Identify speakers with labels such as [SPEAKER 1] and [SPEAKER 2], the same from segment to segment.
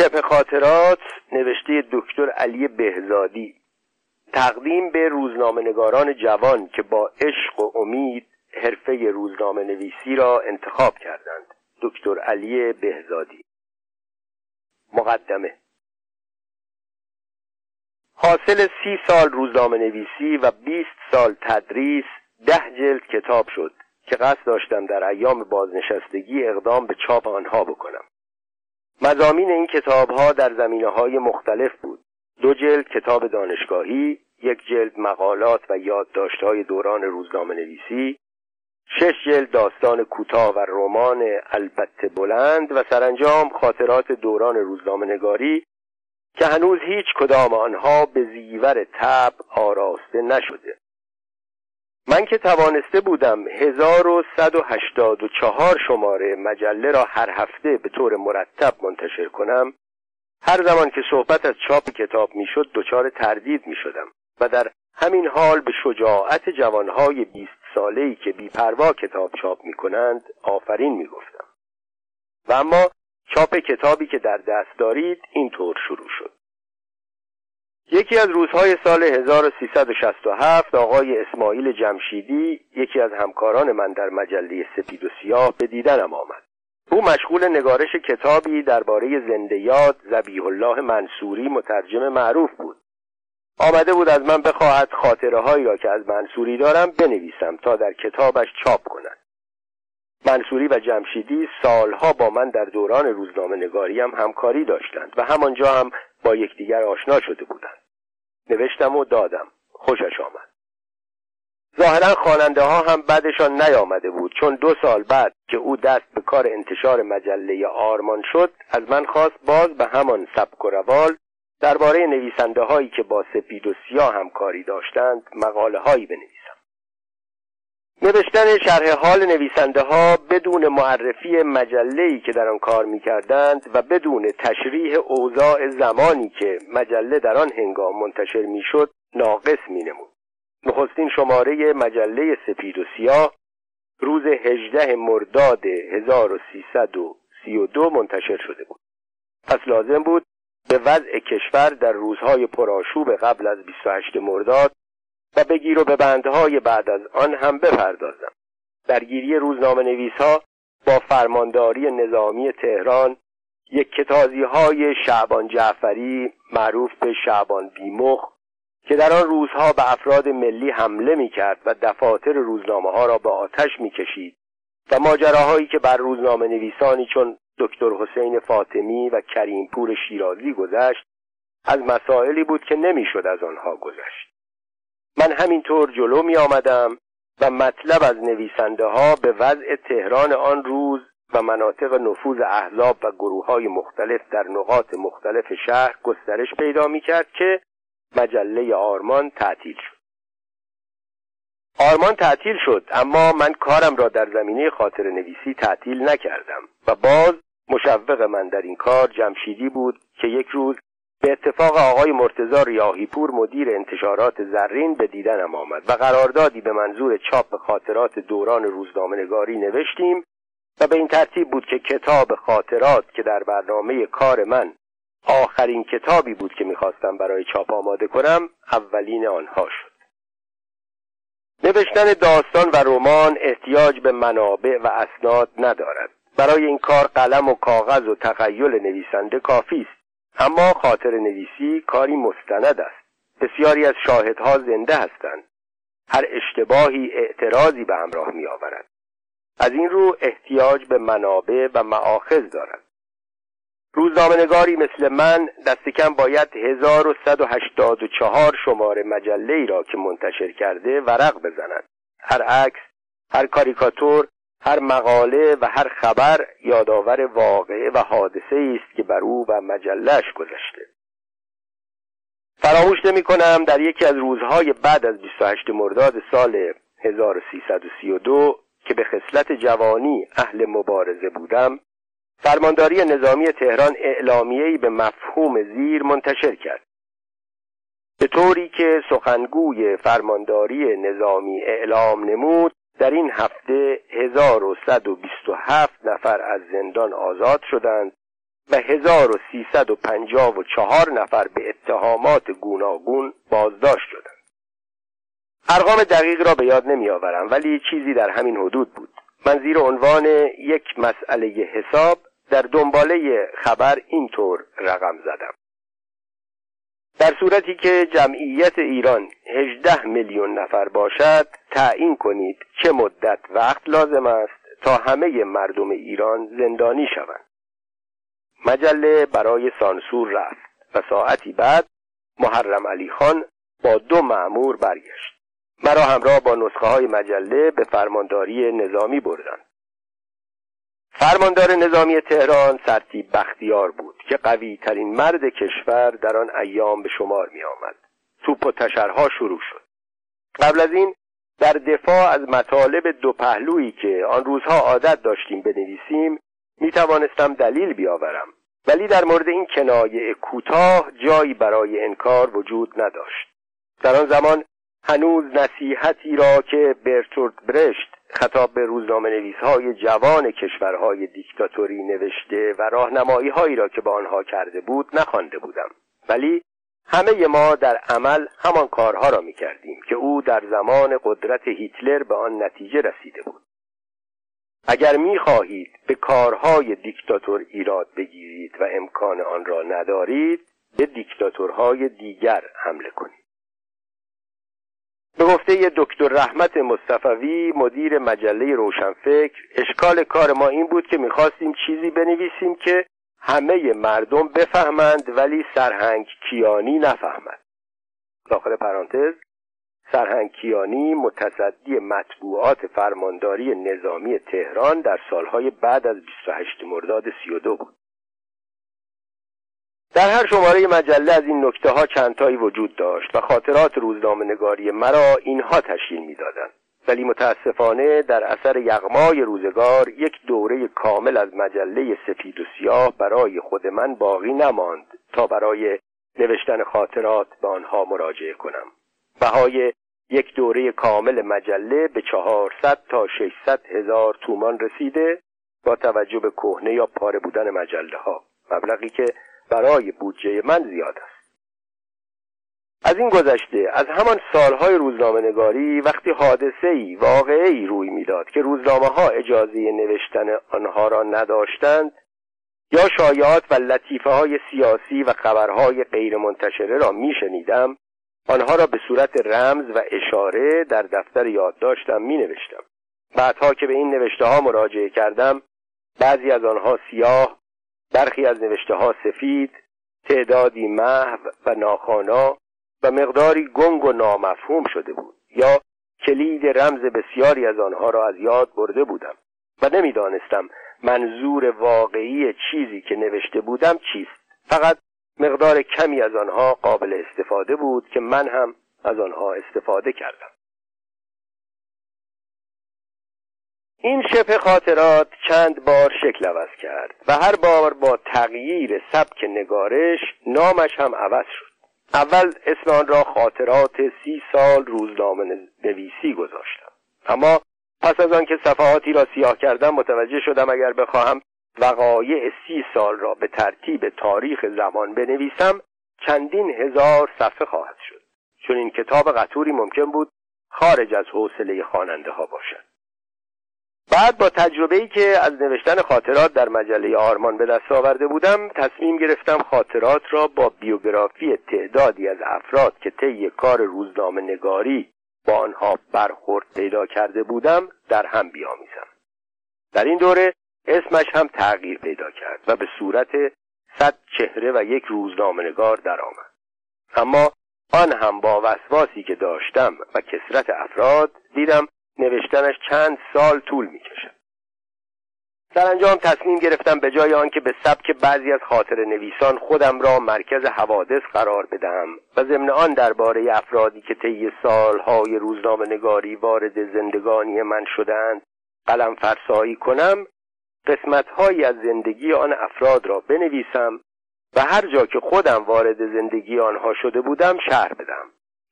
[SPEAKER 1] شبه خاطرات نوشته دکتر علی بهزادی. تقدیم به روزنامه نگاران جوان که با عشق و امید حرفه روزنامه نویسی را انتخاب کردند. دکتر علی بهزادی. مقدمه. حاصل سی سال روزنامه نویسی و بیست سال تدریس ده جلد کتاب شد که قصد داشتم در ایام بازنشستگی اقدام به چاپ آنها بکنم. مزامین این کتاب ها در زمینه های مختلف بود. دو جلد کتاب دانشگاهی یک جلد مقالات و یادداشت های دوران روزنامه نویسی شش جلد داستان کوتاه و رمان البته بلند و سرانجام خاطرات دوران روزنامه نگاری که هنوز هیچ کدام آنها به زیور تب آراسته نشده. من که توانسته بودم 1184 شماره مجله را هر هفته به طور مرتب منتشر کنم هر زمان که صحبت از چاپ کتاب می‌شد دچار تردید می شدم و در همین حال به شجاعت جوانهای بیست ساله‌ای که بیپروا کتاب چاپ می کنند آفرین می گفتم و اما چاپ کتابی که در دست دارید اینطور شروع شد. یکی از روزهای سال 1367 آقای اسماعیل جمشیدی یکی از همکاران من در مجله سپید و سیاه به دیدنم آمد. او مشغول نگارش کتابی درباره زنده یاد زبیح الله منصوری مترجم معروف بود. آمده بود از من بخواهد خاطره هایی را که از منصوری دارم بنویسم تا در کتابش چاپ کنند منصوری و جمشیدی سالها با من در دوران روزنامه نگاری هم همکاری داشتند و همانجا هم با یکدیگر آشنا شده بودند. نوشتم و دادم. خوشش آمد. ظاهرا خواننده ها هم بعدشان نیامده بود چون دو سال بعد که او دست به کار انتشار مجله آرمان شد از من خواست باز به همان سبک و روال درباره نویسنده هایی که با سپید و سیاه همکاری داشتند مقاله هایی بنویسم نوشتن شرح حال نویسنده ها بدون معرفی مجله که در آن کار می‌کردند و بدون تشریح اوضاع زمانی که مجله در آن هنگام منتشر می‌شد ناقص مینمود. نخستین شماره مجله سپید و سیاه روز 18 مرداد 1332 منتشر شده بود. پس لازم بود به وضع کشور در روزهای پرآشوب قبل از 28 مرداد و بگیر و به بندهای بعد از آن هم بپردازم. درگیری روزنامه نویس ها با فرمانداری نظامی تهران یک کتازی های شعبان جعفری معروف به شعبان بیمخ که در آن روزها به افراد ملی حمله می کرد و دفاتر روزنامه ها را به آتش می کشید و ماجراهایی که بر روزنامه نویسانی چون دکتر حسین فاطمی و کریم پور شیرازی گذشت از مسائلی بود که نمی‌شد از آنها گذشت. من همینطور جلو می آمدم و مطلب از نویسنده ها به وضع تهران آن روز و مناطق نفوذ احزاب و گروه های مختلف در نقاط مختلف شهر گسترش پیدا می کرد که مجله آرمان تعطیل شد. آرمان تعطیل شد اما من کارم را در زمینه خاطر نویسی تعطیل نکردم و باز مشوق من در این کار جمشیدی بود که یک روز به اتفاق آقای مرتزا ریاهیپور مدیر انتشارات زرین به دیدنم آمد و قراردادی به منظور چاپ خاطرات دوران روزنامه نگاری نوشتیم و به این ترتیب بود که کتاب خاطرات که در برنامه کار من آخرین کتابی بود که می‌خواستم برای چاپ آماده کنم اولین آنها شد. نوشتن داستان و رمان احتیاج به منابع و اسناد ندارد. برای این کار قلم و کاغذ و تخیل نویسنده کافی است. اما خاطر نویسی کاری مستند است. بسیاری از شاهدها زنده هستند. هر اشتباهی اعتراضی به همراه می آورد از این رو احتیاج به منابع و معاخذ دارد. روزنامهنگاری مثل من دست کم باید 1184 شماره مجله ای را که منتشر کرده ورق بزند. هر عکس هر کاریکاتور هر مقاله و هر خبر یادآور واقعه و حادثه است که بر او و مجلش گذشته. فراموش نمی کنم در یکی از روزهای بعد از 28 مرداد سال 1332 که به خصلت جوانی اهل مبارزه بودم فرمانداری نظامی تهران اعلامیه‌ای به مفهوم زیر منتشر کرد. به طوری که سخنگوی فرمانداری نظامی اعلام نمود در این هفته 1127 نفر از زندان آزاد شدند و 1354 نفر به اتهامات گوناگون بازداشت شدند. ارقام دقیق را به یاد نمیآورم ولی چیزی در همین حدود بود. من زیر عنوان یک مسئله حساب در دنباله خبر اینطور رقم زدم. در صورتی که جمعیت ایران 18 میلیون نفر باشد تعیین کنید چه مدت وقت لازم است تا همه مردم ایران زندانی شوند. مجله برای سانسور رفت و ساعتی بعد محرم علی خان با دو معمور برگشت. مرا همراه با نسخه های مجله به فرمانداری نظامی بردند. فرماندار نظامی تهران سرتیب بختیار بود که قوی ترین مرد کشور در آن ایام به شمار می آمد توپ و تشرها شروع شد. قبل از این در دفاع از مطالب دو پهلویی که آن روزها عادت داشتیم بنویسیم می توانستم دلیل بیاورم. ولی در مورد این کنایه کوتاه جایی برای انکار وجود نداشت. در آن زمان هنوز نصیحتی را که برتورد برشت خطاب به روزنامه نویس های جوان کشورهای دیکتاتوری نوشته و راهنمایی هایی را که با آنها کرده بود نخوانده بودم. ولی همه ما در عمل همان کارها را می کردیم که او در زمان قدرت هیتلر به آن نتیجه رسیده بود. اگر می خواهید به کارهای دیکتاتور ایراد بگیرید و امکان آن را ندارید به دیکتاتورهای دیگر حمله کنید. به گفته دکتر رحمت مصطفوی مدیر مجله روشنفکر اشکال کار ما این بود که می‌خواستیم چیزی بنویسیم که همه مردم بفهمند ولی سرهنگ کیانی نفهمد. داخل پرانتز سرهنگ کیانی متصدی مطبوعات فرمانداری نظامی تهران در سالهای بعد از 28 مرداد 32 بود. در هر شماره مجله از این نکته ها چندتایی وجود داشت و خاطرات روزنامه نگاری مرا اینها تشکیل می‌دادند. ولی متاسفانه در اثر یغمای روزگار یک دوره کامل از مجله سفید و سیاه برای خود من باقی نماند تا برای نوشتن خاطرات به آنها مراجعه کنم. بهای یک دوره کامل مجله به چهارصد تا ششصد هزار تومان رسیده با توجه به کهنه یا پاره بودن مجله ها مبلغی که برای بودجه من زیاد است. از این گذشته از همان سالهای روزنامه نگاری وقتی حادثه ای واقعه ای روی می‌داد که روزنامه ها اجازه نوشتن آنها را نداشتند یا شایعات و لطیفه های سیاسی و خبرهای غیر منتشره را میشنیدم آنها را به صورت رمز و اشاره در دفتر یادداشتم می نوشتم بعدها که به این نوشته ها مراجعه کردم بعضی از آنها سیاه برخی از نوشته ها سفید تعدادی محو و ناخانا و مقداری گنگ و نامفهوم شده بود. یا کلید رمز بسیاری از آنها را از یاد برده بودم و نمی‌دانستم منظور واقعی چیزی که نوشته بودم چیست. فقط مقدار کمی از آنها قابل استفاده بود که من هم از آنها استفاده کردم. این شبه خاطرات چند بار شکل عوض کرد و هر بار با تغییر سبک نگارش نامش هم عوض شد. اول اسم آن را خاطرات سی سال روزنامه نویسی گذاشتم. اما پس از آنکه صفحاتی را سیاه کردم متوجه شدم اگر بخواهم وقایع سی سال را به ترتیب تاریخ زمان بنویسم چندین هزار صفحه خواهد شد. چون این کتاب قطوری ممکن بود خارج از حوصله خواننده ها باشد. بعد با تجربه ای که از نوشتن خاطرات در مجله آرمان به دست آورده بودم تصمیم گرفتم خاطرات را با بیوگرافی تعدادی از افراد که طی کار روزنامه نگاری با آنها برخورد پیدا کرده بودم در هم بیامیزم. در این دوره اسمش هم تغییر پیدا کرد و به صورت صد چهره و یک روزنامه نگار درآمد. اما آن هم با وسواسی که داشتم و کسرت افراد دیدم نوشتنش چند سال طول می‌کشد سرانجام تصمیم گرفتم به جای آنکه به سبک بعضی از خاطر نویسان خودم را مرکز حوادث قرار بدهم و ضمن آن درباره افرادی که طی سالهای روزنامه نگاری وارد زندگانی من شدند قلم فرسایی کنم قسمتهایی از زندگی آن افراد را بنویسم و هر جا که خودم وارد زندگی آنها شده بودم شهر بدم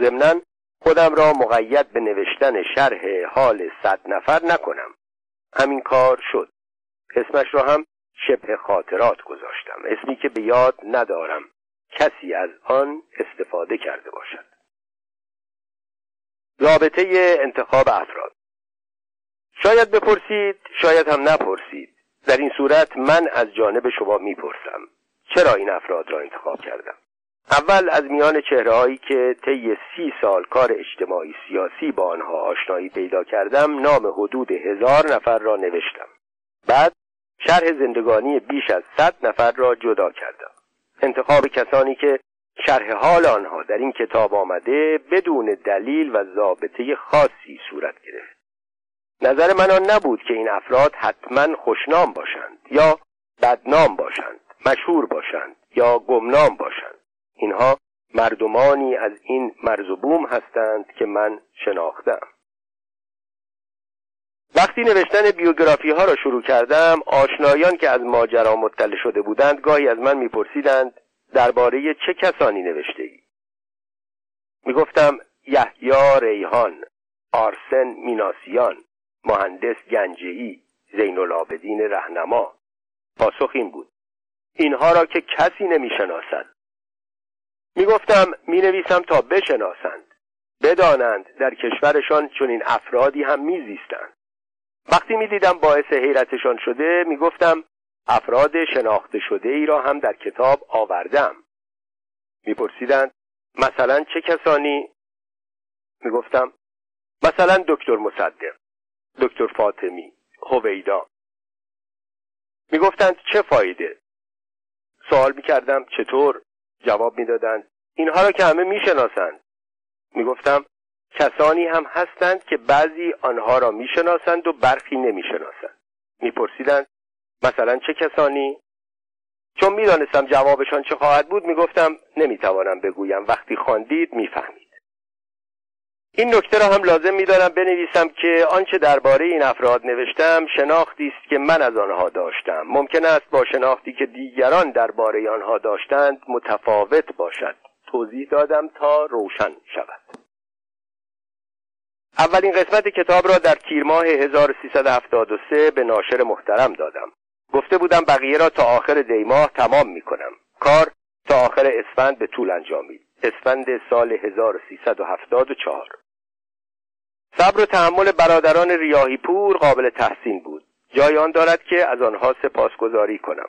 [SPEAKER 1] ضمنا خودم را مقید به نوشتن شرح حال صد نفر نکنم. همین کار شد. اسمش را هم شبه خاطرات گذاشتم. اسمی که به یاد ندارم. کسی از آن استفاده کرده باشد. رابطه انتخاب افراد. شاید بپرسید شاید هم نپرسید. در این صورت من از جانب شما می‌پرسم. چرا این افراد را انتخاب کردم؟ اول از میان چهره هایی که طی سی سال کار اجتماعی سیاسی با آنها آشنایی پیدا کردم نام حدود هزار نفر را نوشتم. بعد شرح زندگانی بیش از صد نفر را جدا کردم. انتخاب کسانی که شرح حال آنها در این کتاب آمده بدون دلیل و ضابطه خاصی صورت گرفت. نظر من آن نبود که این افراد حتما خوشنام باشند یا بدنام باشند مشهور باشند یا گمنام باشند. اینها مردمانی از این مرز و بوم هستند که من شناختم. وقتی نوشتن بیوگرافی ها را شروع کردم آشنایان که از ماجرا مطلع شده بودند گاهی از من میپرسیدند درباره چه کسانی نوشته ای می‌گفتم یحیی ریحان آرسن میناسیان مهندس گنجهی زین العابدین رهنما. پاسخ این بود. اینها را که کسی نمی‌شناسد. می‌گفتم می‌نویسم تا بشناسند. بدانند در کشورشان چنین افرادی هم میزیستند. وقتی می‌دیدم باعث حیرتشان شده می‌گفتم افراد شناخته شده ای را هم در کتاب آوردم. میپرسیدند مثلا چه کسانی؟ می‌گفتم مثلا دکتر مصدق دکتر فاطمی هویدا. می‌گفتند چه فایده؟ سوال می‌کردم چطور؟ جواب می‌دادند اینها را که همه می‌شناسند. می‌گفتم کسانی هم هستند که بعضی آنها را می‌شناسند و برخی نمی‌شناسند. میپرسیدند مثلا چه کسانی؟ چون می‌دانستم جوابشان چه خواهد بود می‌گفتم نمی‌توانم بگویم. وقتی خواندید می‌فهمید. این نکته را هم لازم میدارم بنویسم که آنچه درباره این افراد نوشتم شناختی است که من از آنها داشتم. ممکن است با شناختی که دیگران درباره آنها داشتند متفاوت باشد. توضیح دادم تا روشن شود. اولین قسمت کتاب را در تیر ماه 1373 به ناشر محترم دادم. گفته بودم بقیه را تا آخر دیماه تمام می کنم کار تا آخر اسفند به طول انجامید. اسفند سال 1374 صبر و تحمل برادران ریاهی پور قابل تحسین بود. جای آن دارد که از آنها سپاسگزاری کنم.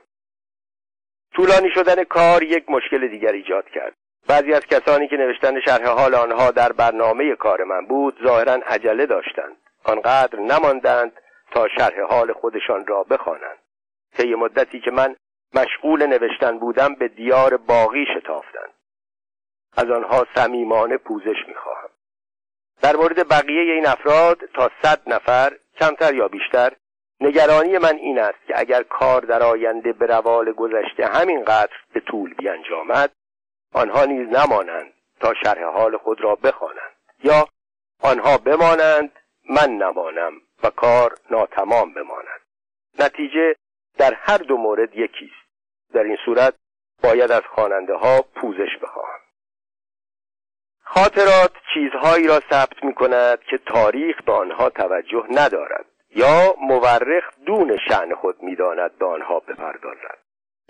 [SPEAKER 1] طولانی شدن کار یک مشکل دیگر ایجاد کرد. بعضی از کسانی که نوشتن شرح حال آنها در برنامه کار من بود ظاهرا عجله داشتند. آنقدر نماندند تا شرح حال خودشان را بخوانند. طی مدتی که من مشغول نوشتن بودم به دیار باقی شتافتند. از آنها صمیمانه پوزش می‌خواهم. در مورد بقیه این افراد تا صد نفر کمتر یا بیشتر نگرانی من این است که اگر کار در آینده به روال گذشته همینقدر به طول بیانجامد آنها نیز نمانند تا شرح حال خود را بخوانند یا آنها بمانند من نمانم و کار ناتمام بماند. نتیجه در هر دو مورد یکیست. در این صورت باید از خواننده ها پوزش بخواهم. خاطرات چیزهایی را ثبت می کند که تاریخ به آنها توجه ندارد یا مورخ دون شعن خود می‌داند به آنها بپردازد.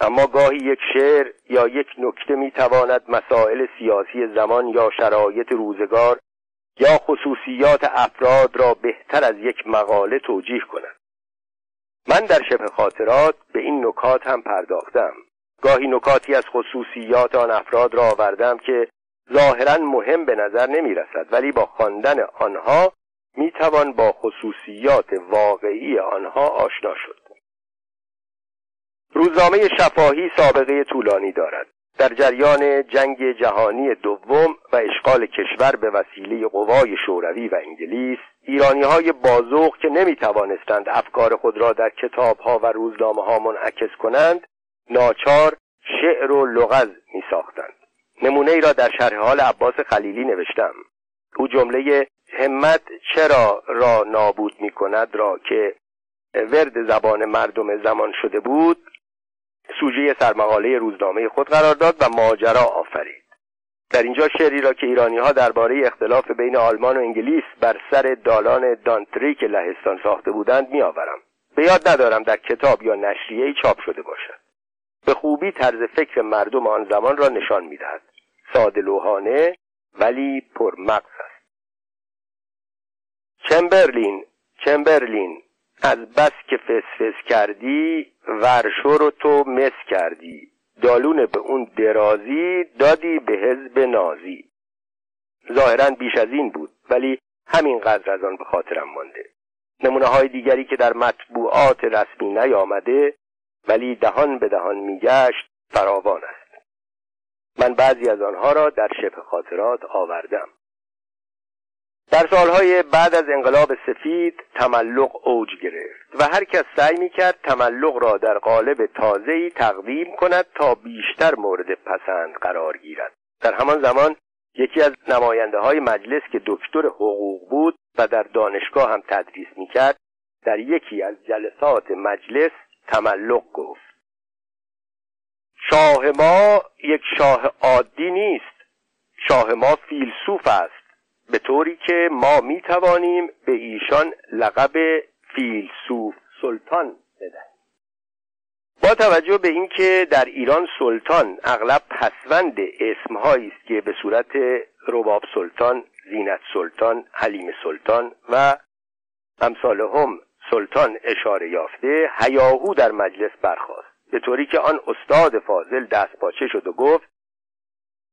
[SPEAKER 1] اما گاهی یک شعر یا یک نکته می‌تواند مسائل سیاسی زمان یا شرایط روزگار یا خصوصیات افراد را بهتر از یک مقاله توجیه کند. من در شبه خاطرات به این نکات هم پرداختم. گاهی نکاتی از خصوصیات آن افراد را آوردم که ظاهرا مهم به نظر نمی رسد ولی با خواندن آنها می توان با خصوصیات واقعی آنها آشنا شد. روزنامه شفاهی سابقه طولانی دارد. در جریان جنگ جهانی دوم و اشغال کشور به وسیله قوای شوروی و انگلیس ایرانی های که نمی توانستند افکار خود را در کتاب ها و روزنامه ها منعکس کنند ناچار شعر و لغز می ساختند نمونه ای را در شرح حال عباس خلیلی نوشتم. او جمله همت چرا را نابود می کند را که ورد زبان مردم زمان شده بود سوژه سرمقاله روزنامه خود قرار داد و ماجرا آفرید. در اینجا شعری را که ایرانی ها درباره اختلاف بین آلمان و انگلیس بر سر دالان دانتریک لهستان ساخته بودند میآورم. به یاد ندارم در کتاب یا نشریه چاپ شده باشد. به خوبی طرز فکر مردم آن زمان را نشان می‌دهد. ساده لوحانه ولی پرمغز است. چمبرلین چمبرلین. از بس که فسفس کردی ورشو رو تو مس کردی. دالون به اون درازی دادی به حزب نازی. ظاهرا بیش از این بود ولی همین قدر از آن به خاطرم مانده. نمونه های دیگری که در مطبوعات رسمی نیامده ولی دهان به دهان میگشت فراوان است. من بعضی از آنها را در شبه خاطرات آوردم. در سالهای بعد از انقلاب سفید تملق اوج گرفت و هر کس سعی می‌کرد تملق را در قالب تازه‌ای تقدیم کند تا بیشتر مورد پسند قرار گیرد. در همان زمان یکی از نماینده های مجلس که دکتر حقوق بود و در دانشگاه هم تدریس می‌کرد در یکی از جلسات مجلس تملق گفت. شاه ما یک شاه عادی نیست. شاه ما فیلسوف است. به طوری که ما می توانیم به ایشان لقب فیلسوف سلطان بدهیم. با توجه به اینکه در ایران سلطان اغلب پسوند اسمهایی است که به صورت رباب سلطان زینت سلطان حلیم سلطان و امثال هم سلطان اشاره یافته هیاهو در مجلس برخاست. به طوری که آن استاد فاضل دست پاچه شد و گفت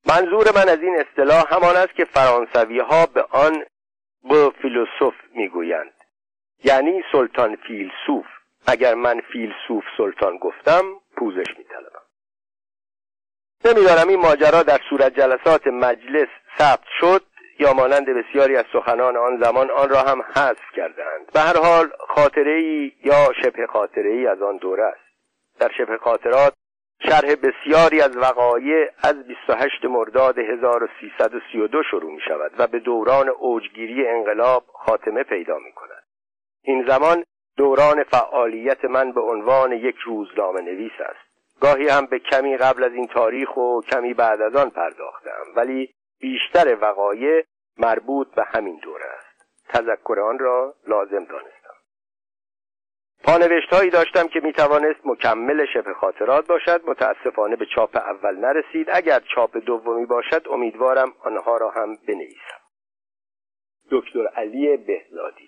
[SPEAKER 1] منظور من از این اصطلاح همان است که فرانسوی ها به آن به فیلسوف می‌گویند. یعنی سلطان فیلسوف. اگر من فیلسوف سلطان گفتم پوزش میطلبم. نمی‌دانم این ماجرا در صورت جلسات مجلس ثبت شد یا مانند بسیاری از سخنان آن زمان آن را هم حذف کردند به هر حال خاطره ای یا شبه خاطره ای از آن دوره است. در شبه خاطرات شرح بسیاری از وقایع از 28 مرداد 1332 شروع می شود و به دوران اوجگیری انقلاب خاتمه پیدا می کند. این زمان دوران فعالیت من به عنوان یک روزنامه نویس است. گاهی هم به کمی قبل از این تاریخ و کمی بعد از آن پرداختم ولی بیشتر وقایع مربوط به همین دوره است. تذکر آن را لازم دانستم. پانوشت هایی داشتم که می‌توانست مکمل شبه خاطرات باشد متاسفانه به چاپ اول نرسید. اگر چاپ دومی باشد امیدوارم آنها را هم بنویسم. دکتر علی بهزادی.